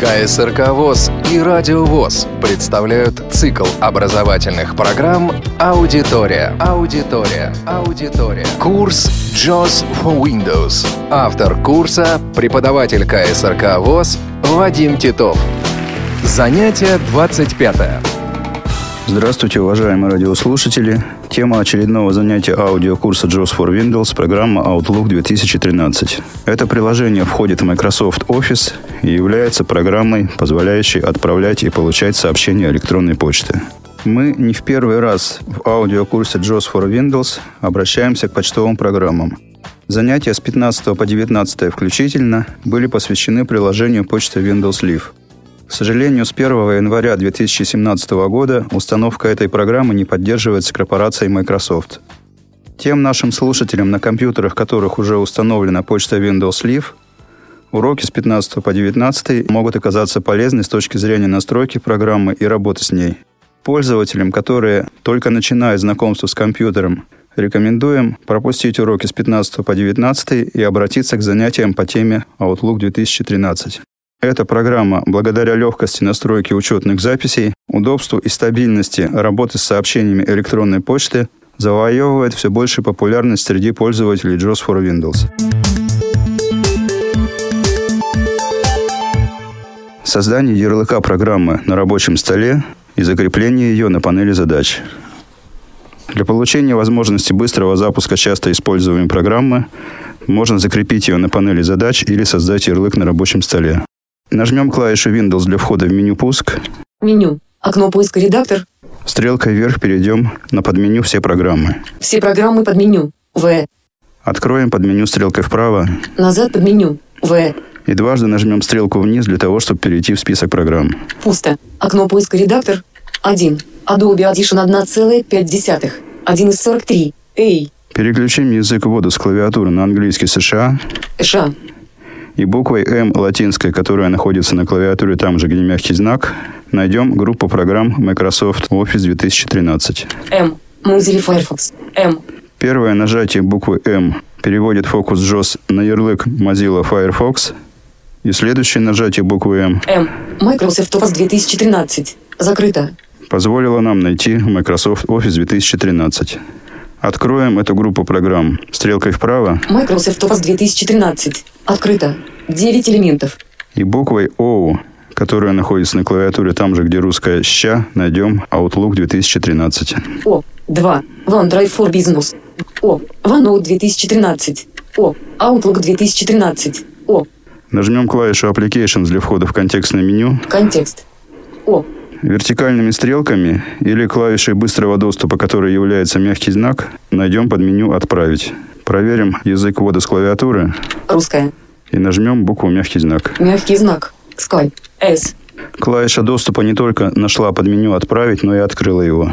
КСРК ВОЗ и Радио ВОЗ представляют цикл образовательных программ «Аудитория». Аудитория. Аудитория. Курс JOS for Windows. Автор курса – преподаватель КСРК ВОЗ Вадим Титов. Занятие 25. Здравствуйте, уважаемые радиослушатели. Тема очередного занятия аудиокурса JOS for Windows – программа Outlook 2013. Это приложение входит в Microsoft Office и является программой, позволяющей отправлять и получать сообщения электронной почты. Мы не в первый раз в аудиокурсе JOS for Windows обращаемся к почтовым программам. Занятия с 15 по 19 включительно были посвящены приложению почты Windows Live – к сожалению, с 1 января 2017 года установка этой программы не поддерживается корпорацией Microsoft. Тем нашим слушателям, на компьютерах которых уже установлена почта Windows Live, уроки с 15 по 19 могут оказаться полезны с точки зрения настройки программы и работы с ней. Пользователям, которые только начинают знакомство с компьютером, рекомендуем пропустить уроки с 15 по 19 и обратиться к занятиям по теме Outlook 2013. Эта программа, благодаря легкости настройки учетных записей, удобству и стабильности работы с сообщениями электронной почты, завоевывает все большую популярность среди пользователей JOS for Windows. Создание ярлыка программы на рабочем столе и закрепление ее на панели задач. Для получения возможности быстрого запуска часто используемой программы можно закрепить ее на панели задач или создать ярлык на рабочем столе. Нажмем клавишу Windows для входа в меню «Пуск». Меню. Окно поиска «Редактор». Стрелкой вверх перейдем на подменю «Все программы». Все программы под меню. В. Откроем подменю стрелкой вправо. Назад под меню. В. И дважды нажмем стрелку вниз для того, чтобы перейти в список программ. Пусто. Окно поиска «Редактор». 1. Adobe Audition 1,5. 1 из 43. Эй. Переключим язык ввода с клавиатуры на английский США. США и буквой М латинской, которая находится на клавиатуре там же, где мягкий знак, найдем группу программ Microsoft Office 2013. М. Mozilla Firefox. М. Первое нажатие буквы М переводит фокус JOS на ярлык Mozilla Firefox, и следующее нажатие буквы М. М. Microsoft Office 2013. Закрыто. Позволило нам найти Microsoft Office 2013. Откроем эту группу программ. Стрелкой вправо. Microsoft Office 2013. Открыто. 9 элементов. И буквой O, которая находится на клавиатуре там же, где русская «ща», найдем Outlook 2013. О. 2. OneDrive for Business. О. OneNote 2013. О. Outlook 2013. О. Нажмем клавишу Applications для входа в контекстное меню. Контекст. О. Вертикальными стрелками или клавишей быстрого доступа, которая является мягкий знак, найдем под меню «Отправить». Проверим язык ввода с клавиатуры. Русская. И нажмем букву «Мягкий знак». Мягкий знак. Sky. S. Клавиша доступа не только нашла под меню «Отправить», но и открыла его.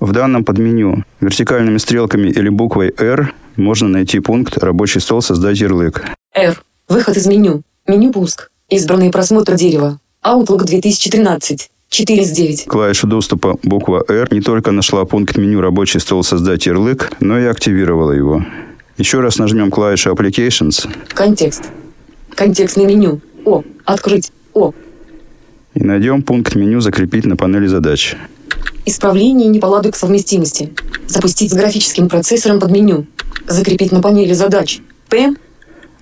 В данном подменю вертикальными стрелками или буквой R можно найти пункт «Рабочий стол. Создать ярлык». R. Выход из меню. Меню «Пуск». Избранный просмотр дерева. Outlook 2013. 4 из 9. Клавиша доступа буква R не только нашла пункт меню «Рабочий стол. Создать ярлык», но и активировала его. Еще раз нажмем клавишу Applications. Контекст. Контекстное меню. О. Открыть. О. И найдем пункт меню «Закрепить на панели задач». Исправление неполадок совместимости. Запустить с графическим процессором под меню. Закрепить на панели задач. П.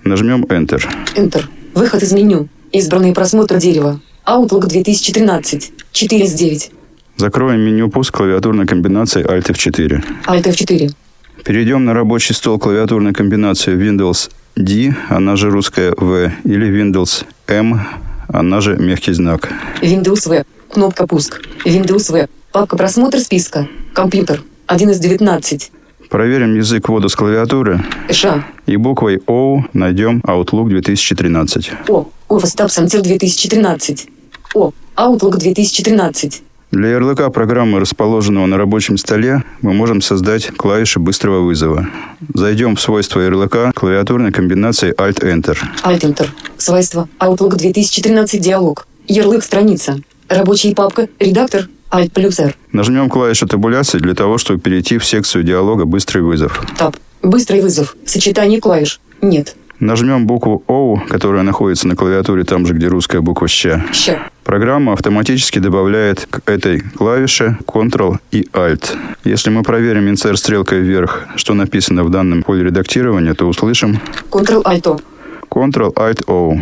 Нажмем Enter. Enter. Выход из меню. Избранный просмотр дерева. Outlook 2013. 4 из 9. Закроем меню пуск клавиатурной комбинацией Alt F4. Alt F4. Перейдем на рабочий стол клавиатурной комбинации Windows D, она же русская V, или Windows M, она же мягкий знак. Windows V. Кнопка пуск. Windows V. Папка просмотр списка. Компьютер. 1 из 19. Проверим язык ввода с клавиатуры. Ша. И буквой O найдем Outlook 2013. О. Office Tabs Until 2013. О. Outlook 2013. Для ярлыка программы, расположенного на рабочем столе, мы можем создать клавиши быстрого вызова. Зайдем в свойства ярлыка клавиатурной комбинацией Alt-Enter. Alt-Enter. Свойства. Outlook 2013 диалог. Ярлык страница. Рабочая папка. Редактор. Alt плюс R. Нажмем клавишу табуляции для того, чтобы перейти в секцию диалога «Быстрый вызов». Таб. Быстрый вызов. Сочетание клавиш. Нет. Нажмем букву O, которая находится на клавиатуре там же, где русская буква «щ». Щ. Программа автоматически добавляет к этой клавише Ctrl и Alt. Если мы проверим инсерт стрелкой вверх, что написано в данном поле редактирования, то услышим Ctrl-Alt-O. Ctrl-Alt-O.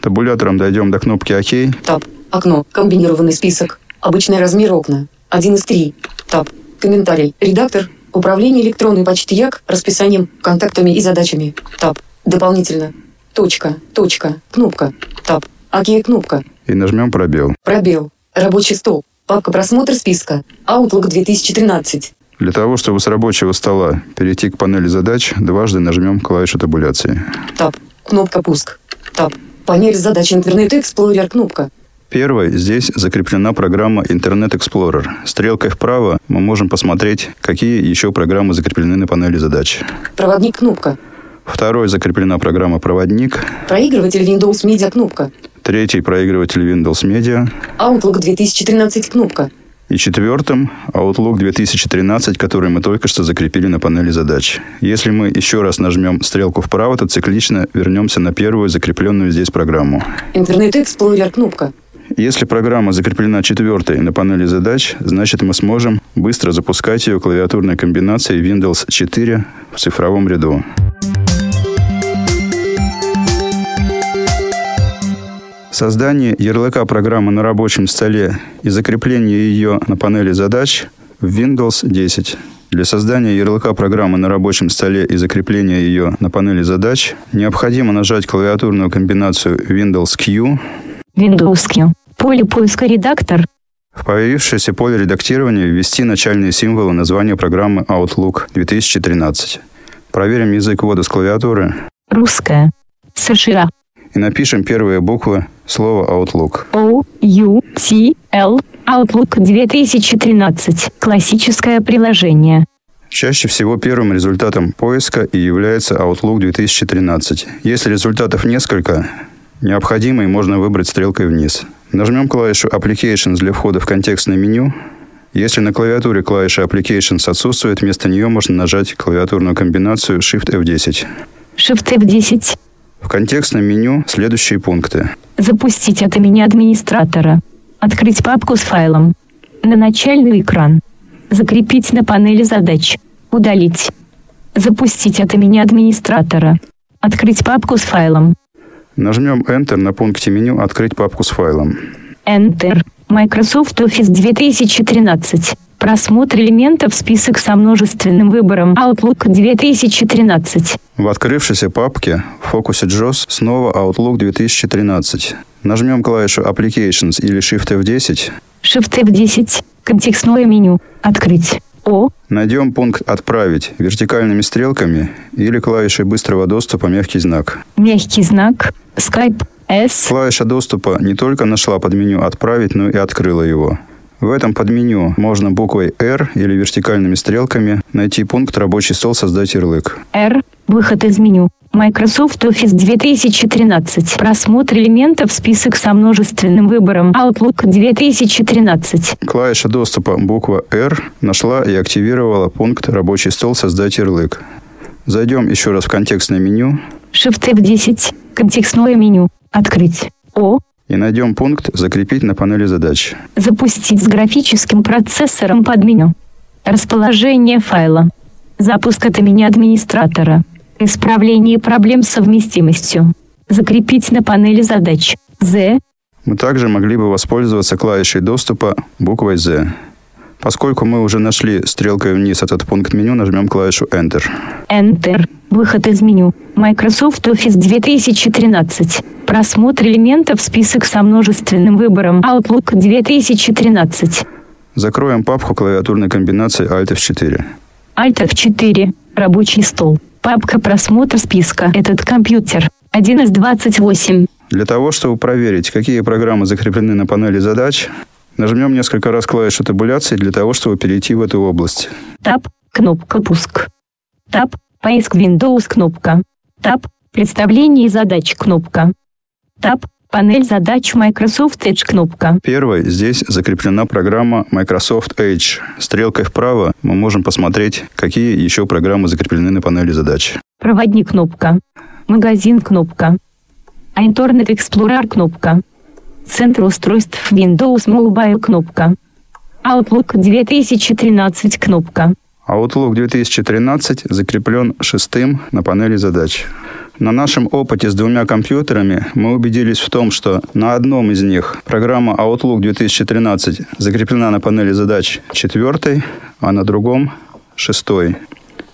Табулятором дойдем до кнопки ОК. Таб. Окно. Комбинированный список. Обычный размер окна. 1 из 3. Таб. Комментарий. Редактор. Управление электронной почты Як. Расписанием, контактами и задачами. Таб. Дополнительно. Точка. Точка. Кнопка. Таб. ОК. Кнопка. И нажмем пробел. Пробел. Рабочий стол. Папка просмотр списка. Outlook 2013. Для того, чтобы с рабочего стола перейти к панели задач, дважды нажмем клавишу табуляции. Таб. Кнопка пуск. Таб. Панель задач Internet Explorer. Кнопка. Первой здесь закреплена программа Internet Explorer. Стрелкой вправо мы можем посмотреть, какие еще программы закреплены на панели задач. Проводник. Кнопка. Второй закреплена программа «Проводник». Проигрыватель Windows Media. Кнопка. Третий проигрыватель Windows Media. Outlook 2013. Кнопка. И четвертым Outlook 2013, который мы только что закрепили на панели задач. Если мы еще раз нажмем стрелку вправо, то циклично вернемся на первую закрепленную здесь программу. Internet Explorer. Кнопка. Если программа закреплена четвертой на панели задач, значит мы сможем быстро запускать ее клавиатурной комбинацией Windows 4 в цифровом ряду. Создание ярлыка программы на рабочем столе и закрепление ее на панели задач в Windows 10. Для создания ярлыка программы на рабочем столе и закрепления ее на панели задач необходимо нажать клавиатурную комбинацию Windows Q Windows Q. Поле поиска редактор. В появившееся поле редактирования ввести начальные символы названия программы Outlook 2013. Проверим язык ввода с клавиатуры Русская. США. И напишем первые буквы слова Outlook. O U T L Outlook 2013. Классическое приложение. Чаще всего первым результатом поиска и является Outlook 2013. Если результатов несколько, необходимый можно выбрать стрелкой вниз. Нажмем клавишу Applications для входа в контекстное меню. Если на клавиатуре клавиша Applications отсутствует, вместо нее можно нажать клавиатурную комбинацию Shift F10. Shift F10. В контекстном меню следующие пункты. Запустить от имени администратора. Открыть папку с файлом. На начальный экран. Закрепить на панели задач. Удалить. Запустить от имени администратора. Открыть папку с файлом. Нажмем Enter на пункте меню «Открыть папку с файлом». Enter. Microsoft Office 2013. Просмотр элементов список со множественным выбором Outlook 2013. В открывшейся папке в фокусе JOS снова Outlook 2013. Нажмем клавишу Applications или Shift F10. Shift F10. Контекстное меню. Открыть. О. Найдем пункт «Отправить» вертикальными стрелками или клавишей быстрого доступа мягкий знак. Мягкий знак. Skype. S. Клавиша доступа не только нашла под меню «Отправить», но и открыла его. В этом подменю можно буквой R или вертикальными стрелками найти пункт «Рабочий стол. Создать ярлык». R. Выход из меню. Microsoft Office 2013. Просмотр элементов список со множественным выбором Outlook 2013. Клавиша доступа буква R нашла и активировала пункт «Рабочий стол. Создать ярлык». Зайдем еще раз в контекстное меню Shift F10. Контекстное меню. Открыть. О. и найдем пункт «Закрепить на панели задач». Запустить с графическим процессором под меню. Расположение файла. Запуск от имени администратора. Исправление проблем с совместимостью. Закрепить на панели задач. Z. Мы также могли бы воспользоваться клавишей доступа буквой Z. Поскольку мы уже нашли стрелкой вниз этот пункт меню, нажмем клавишу Enter. Enter. Выход из меню. Microsoft Office 2013. Просмотр элементов список со множественным выбором Outlook 2013. Закроем папку клавиатурной комбинации Alt F4. Alt F4. Рабочий стол. Папка просмотр списка. Этот компьютер. 1 из 28. Для того, чтобы проверить, какие программы закреплены на панели задач, нажмем несколько раз клавишу табуляции для того, чтобы перейти в эту область. Таб. Кнопка пуск. Таб. Поиск Windows кнопка. Таб. Представление задач кнопка. Таб. Панель задач Microsoft Edge кнопка. Первой здесь закреплена программа Microsoft Edge. Стрелкой вправо мы можем посмотреть, какие еще программы закреплены на панели задач. Проводник кнопка. Магазин кнопка. Internet Explorer кнопка. Центр устройств Windows Mobile кнопка. Outlook 2013 кнопка. Outlook 2013 закреплен шестым на панели задач. На нашем опыте с двумя компьютерами мы убедились в том, что на одном из них программа Outlook 2013 закреплена на панели задач четвертой, а на другом шестой.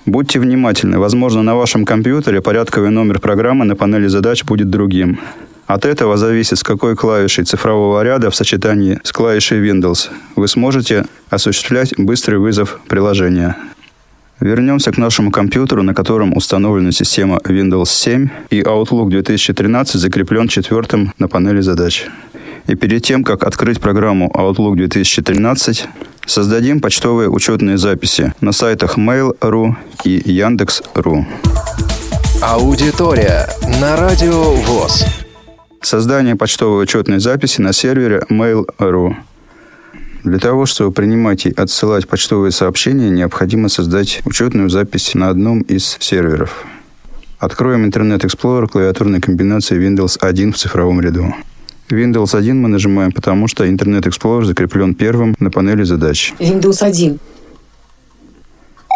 Будьте внимательны, возможно, на вашем компьютере порядковый номер программы на панели задач будет другим. От этого зависит, с какой клавишей цифрового ряда в сочетании с клавишей Windows вы сможете осуществлять быстрый вызов приложения. Вернемся к нашему компьютеру, на котором установлена система Windows 7 и Outlook 2013 закреплен четвертым на панели задач. И перед тем, как открыть программу Outlook 2013, создадим почтовые учетные записи на сайтах Mail.ru и Яндекс.ру. Аудитория на Радио ВОЗ. Создание почтовой учетной записи на сервере Mail.ru. Для того, чтобы принимать и отсылать почтовые сообщения, необходимо создать учетную запись на одном из серверов. Откроем Internet Explorer клавиатурной комбинации Windows 1 в цифровом ряду. Windows 1 мы нажимаем, потому что Internet Explorer закреплен первым на панели задач. Windows 1.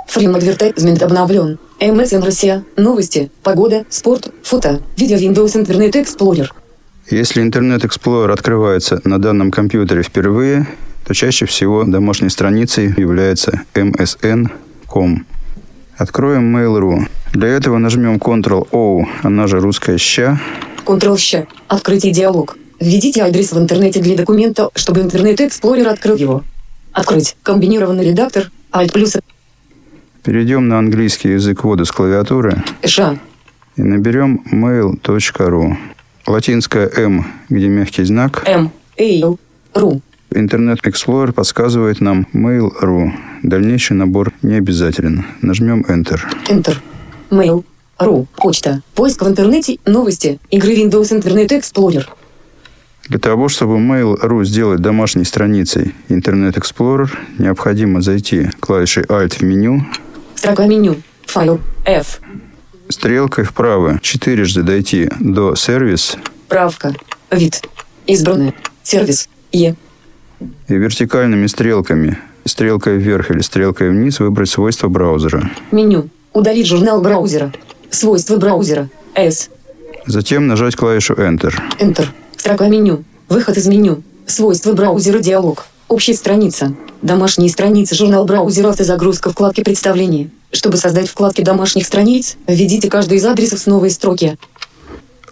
Фрим адвертайзмент обновлен. MSN Россия. Новости. Погода. Спорт. Фото. Видео Windows Internet Explorer. Если Internet Explorer открывается на данном компьютере впервые, то чаще всего домашней страницей является msn.com. Откроем Mail.ru. Для этого нажмем Ctrl-O, она же русская ща. Ctrl-щ. Открытие диалог. Введите адрес в интернете для документа, чтобы Internet Explorer открыл его. Открыть. Комбинированный редактор. Alt плюс Перейдем на английский язык ввода с клавиатуры Ша. и наберем mail.ru. Латинская М, где мягкий знак. М. Эйл. Ру. Интернет Explorer подсказывает нам Mail.ru. Дальнейший набор не обязателен. Нажмем Enter. Enter. Mail. Ру. Почта. Поиск в интернете. Новости. Игры Windows Internet Explorer. Для того, чтобы Mail.ru сделать домашней страницей Internet Explorer, необходимо зайти клавишей Alt в меню, Строка меню. Файл. F. стрелкой вправо четырежды дойти до сервис Правка. Вид. Избранное. Сервис. Е. и вертикальными стрелками, стрелкой вверх или стрелкой вниз, выбрать свойства браузера. Меню. Удалить журнал браузера. Свойства браузера. S. Затем нажать клавишу Enter. Enter. Строка меню. Выход из меню. Свойства браузера диалог. Общая страница. Домашние страницы журнал браузера автозагрузка вкладки представления. Чтобы создать вкладки домашних страниц, введите каждый из адресов с новой строки.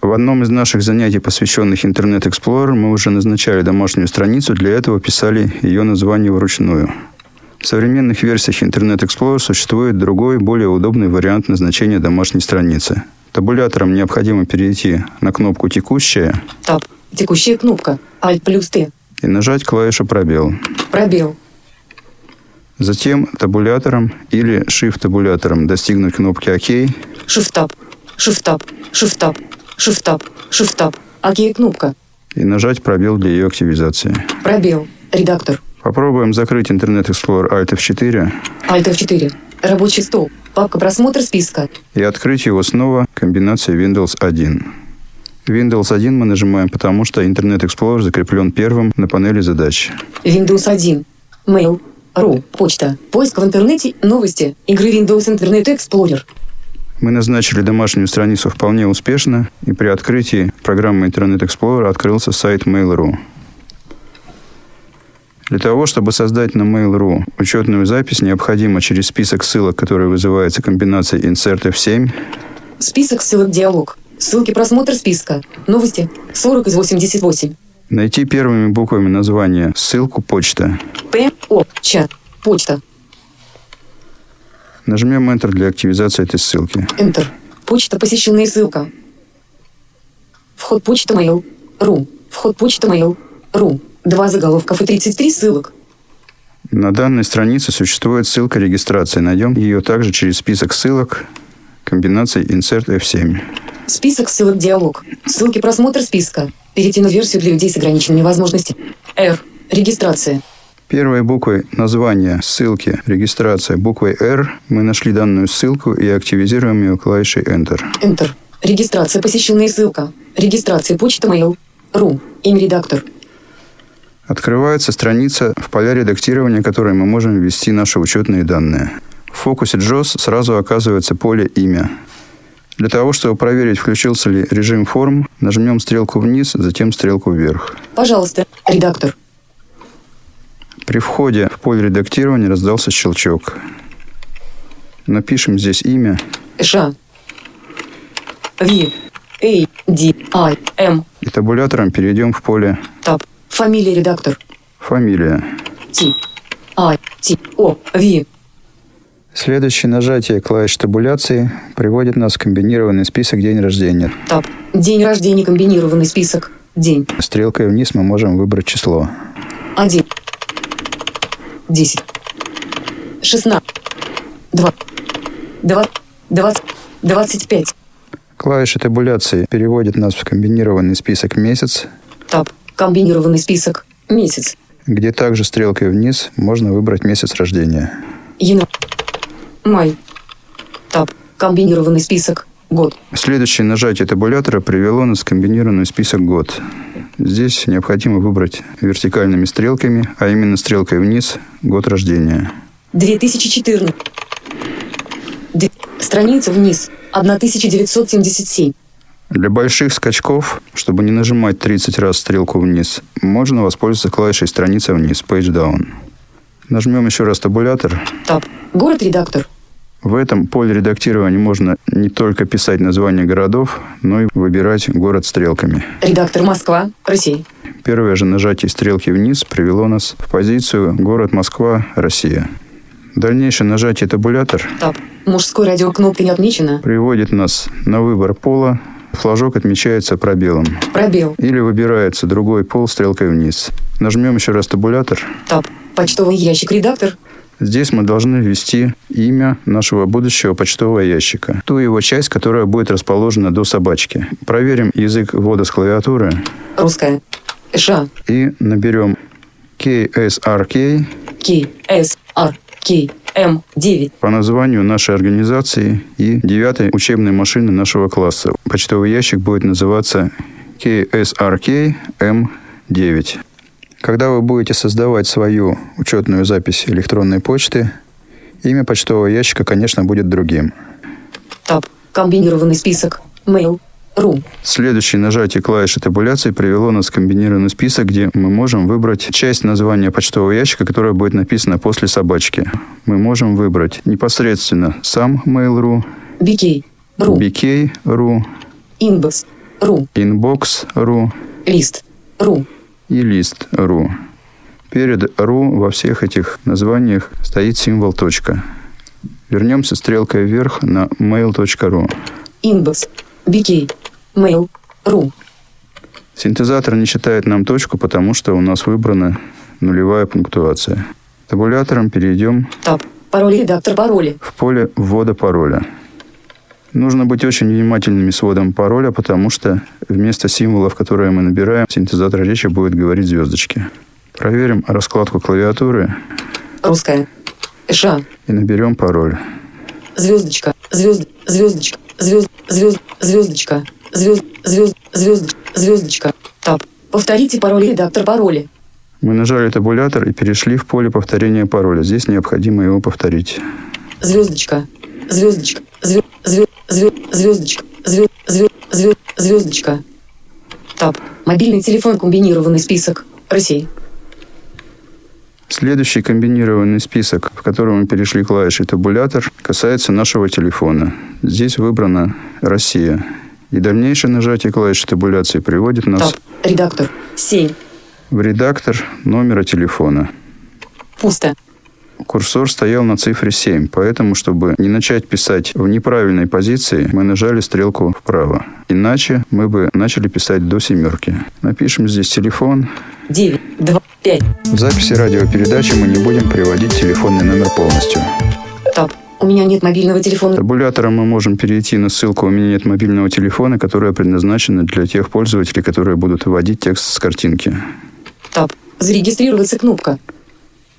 В одном из наших занятий, посвященных Internet Explorer, мы уже назначали домашнюю страницу, для этого писали ее название вручную. В современных версиях Internet Explorer существует другой, более удобный вариант назначения домашней страницы. Табулятором необходимо перейти на кнопку «Текущая» Таб. Текущая кнопка. Alt плюс Т. и нажать клавишу «Пробел». Пробел. Затем табулятором или shift-табулятором достигнуть кнопки «Ок» Shift-таб. Shift-таб. Shift-таб. Shift-таб. Shift-таб. Окей, кнопка. и нажать пробел для ее активизации. Пробел. Редактор. Попробуем закрыть Internet Explorer Alt F4 Alt F4. Рабочий стол. Папка просмотр списка. и открыть его снова комбинацией Windows 1. Windows 1 мы нажимаем, потому что Internet Explorer закреплен первым на панели задач. Windows 1. Mail. Ру. Почта. Поиск в интернете. Новости. Игры Windows Internet Explorer. Мы назначили домашнюю страницу вполне успешно, и при открытии программы Internet Explorer открылся сайт Mail.ru. Для того, чтобы создать на Mail.ru учетную запись, необходимо через список ссылок, который вызывается комбинацией Insert F7, Список ссылок диалог. Ссылки просмотр списка. Новости. 40 из 88. Найти первыми буквами названия ссылку «Почта». П. О. Чат. Почта. Нажмем Enter для активизации этой ссылки. Enter. Почта посещенная ссылка. Вход почта mail. Ру. Вход почта mail. Ру. Два заголовков и 33 ссылок. На данной странице существует ссылка регистрации. Найдем ее также через список ссылок комбинацией Insert F7. Список ссылок диалог. Ссылки просмотр списка. Перейти на версию для людей с ограниченными возможностями. R. Регистрация. Первой буквой названия ссылки регистрация буквой R мы нашли данную ссылку и активизируем ее клавишей Enter. Enter. Регистрация посещенная ссылка. Регистрация почта mail. Ру. Имя редактор. Открывается страница, в поля редактирования которой мы можем ввести наши учетные данные. В фокусе JOS сразу оказывается поле «Имя». Для того, чтобы проверить, включился ли режим форм, нажмем стрелку вниз, затем стрелку вверх. Пожалуйста, редактор. При входе в поле редактирования раздался щелчок. Напишем здесь имя. Ша. В. A. D. I. M. И табулятором перейдем в поле Таб. Фамилия редактор. «Фамилия». Т. I. Т. О. В. Следующее нажатие клавиш табуляции приводит нас в комбинированный список день рождения. Таб. День рождения комбинированный список. День. Стрелкой вниз мы можем выбрать число. Один. Десять. Шестнадцать. Два. Два. Двадцать. Двадцать пять. Клавиша табуляции переводит нас в комбинированный список месяц, Таб. Комбинированный список. Месяц. где также стрелкой вниз можно выбрать месяц рождения. Январь. Май. Таб. Комбинированный список. Год. Следующее нажатие табулятора привело нас в комбинированный список год. Здесь необходимо выбрать вертикальными стрелками, а именно стрелкой вниз, год рождения. 2014. Д- Страница вниз. 1977. Для больших скачков, чтобы не нажимать 30 раз стрелку вниз, можно воспользоваться клавишей страница вниз, page down. Нажмем еще раз табулятор. Таб. Город редактор. В этом поле редактирования можно не только писать названия городов, но и выбирать город стрелками. Редактор Москва. Россия. Первое же нажатие стрелки вниз привело нас в позицию «Город Москва, Россия». Дальнейшее нажатие табулятор Таб. Мужской радио кнопка не отмечена. приводит нас на выбор пола. Флажок отмечается пробелом. Пробел. Или выбирается другой пол стрелкой вниз. Нажмем еще раз табулятор. Таб. Почтовый ящик редактор. Здесь мы должны ввести имя нашего будущего почтового ящика. Ту его часть, которая будет расположена до собачки. Проверим язык ввода с клавиатуры Русская. Ша. и наберем KSRK К. С. Р. К. М. 9. по названию нашей организации и девятой учебной машины нашего класса. Почтовый ящик будет называться KSRK M9. Когда вы будете создавать свою учетную запись электронной почты, имя почтового ящика, конечно, будет другим. Таб. Комбинированный список. Mail. Ру. Следующее нажатие клавиши табуляции привело нас в комбинированный список, где мы можем выбрать часть названия почтового ящика, которая будет написана после собачки. Мы можем выбрать непосредственно сам Mail.ru. BK.ru, Inbox. Ру. Inbox.ru Лист. Ру. и List.ru. Перед .ru во всех этих названиях стоит символ «точка». Вернемся стрелкой вверх на mail.ru. Inbox. BK. Mail. Ру. Синтезатор не считает нам точку, потому что у нас выбрана нулевая пунктуация. Табулятором перейдем Таб. Пароль редактор пароля. в поле ввода пароля. Нужно быть очень внимательными с вводом пароля, потому что вместо символов, которые мы набираем, синтезатор речи будет говорить звездочки. Проверим раскладку клавиатуры Русская. Ша. и наберем пароль. Звездочка. Звезд. Звездочка. Звезд. Звезд. Звездочка. Звезд. Звезд. Звездочка. Звездочка. Таб. Повторите пароль редактор пароля. Мы нажали табулятор и перешли в поле повторения пароля. Здесь необходимо его повторить. Звездочка. Звездочка. Звезд. Звезд. Звезд. Звездочка. Звезд. Звезд. Звезд. Звездочка. Таб. Мобильный телефон комбинированный список. Россия. Следующий комбинированный список, в котором мы перешли клавишей табулятор, касается нашего телефона. Здесь выбрана Россия. И дальнейшее нажатие клавиши табуляции приводит нас Таб. Редактор. 7. в редактор номера телефона. Пусто. Курсор стоял на цифре 7, поэтому, чтобы не начать писать в неправильной позиции, мы нажали стрелку вправо. Иначе мы бы начали писать до семерки. Напишем здесь телефон. 9. 2. 5. В записи радиопередачи мы не будем приводить телефонный номер полностью. Таб. У меня нет мобильного телефона. Табулятором мы можем перейти на ссылку «У меня нет мобильного телефона», которая предназначена для тех пользователей, которые будут вводить текст с картинки. Таб. Зарегистрироваться кнопка.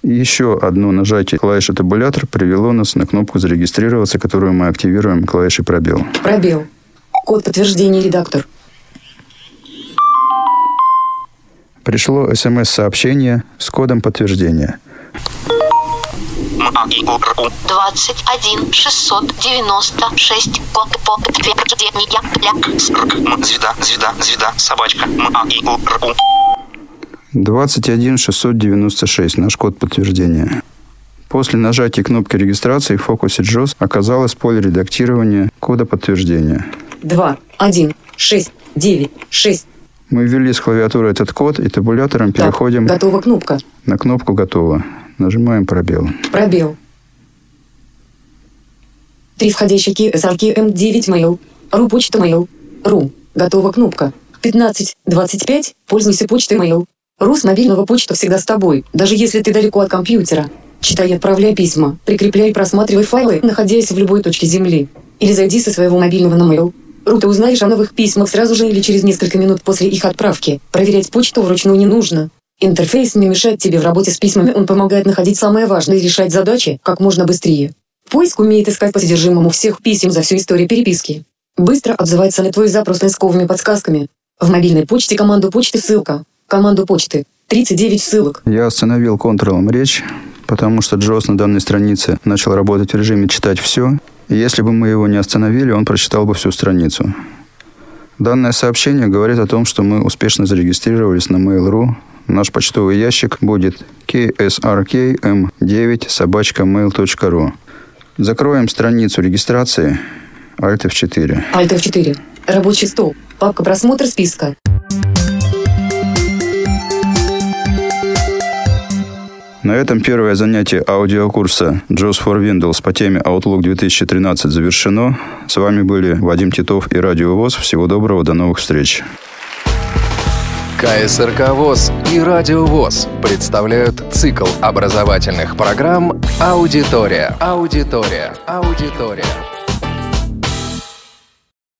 Еще одно нажатие клавиши табулятор привело нас на кнопку «Зарегистрироваться», которую мы активируем клавишей «Пробел». Пробел. Код подтверждения редактор. Пришло СМС-сообщение с кодом подтверждения. МАИОРУ 21 696 код подтверждения ляк срк м звезда звезда звезда собачка МАИОРУ 21 696, наш код подтверждения. После нажатия кнопки регистрации в фокусе JOS оказалось поле редактирования кода подтверждения. 2, 1, 6, 9, 6. Мы ввели с клавиатуры этот код и табулятором Так, переходим готова кнопка. на кнопку «Готово». Нажимаем пробел. Пробел. Три входящие SRK M9 mail. Ру почта mail. Ру. Готова кнопка. 15, 25. Пользуйся почтой mail. Ру с мобильного почта всегда с тобой, даже если ты далеко от компьютера. Читай и отправляй письма. Прикрепляй и просматривай файлы, находясь в любой точке Земли. Или зайди со своего мобильного на mail. Ру ты узнаешь о новых письмах сразу же или через несколько минут после их отправки. Проверять почту вручную не нужно. Интерфейс не мешает тебе в работе с письмами, он помогает находить самое важное и решать задачи как можно быстрее. Поиск умеет искать по содержимому всех писем за всю историю переписки. Быстро отзывается на твой запрос поисковыми подсказками. В мобильной почте команду почты ссылка. Команду почты. 39 ссылок. Я остановил контролом речь, потому что JOS на данной странице начал работать в режиме «читать все». И если бы мы его не остановили, он прочитал бы всю страницу. Данное сообщение говорит о том, что мы успешно зарегистрировались на Mail.ru. Наш почтовый ящик будет ksrkm9 собачка mail.ru. Закроем страницу регистрации Alt F4. Alt F4. Рабочий стол. Папка просмотр списка. На этом первое занятие аудиокурса JOS for Windows по теме Outlook 2013 завершено. С вами были Вадим Титов и Радио ВОЗ. Всего доброго, до новых встреч. КСРК ВОЗ и Радио ВОЗ представляют цикл образовательных программ «Аудитория». Аудитория. Аудитория.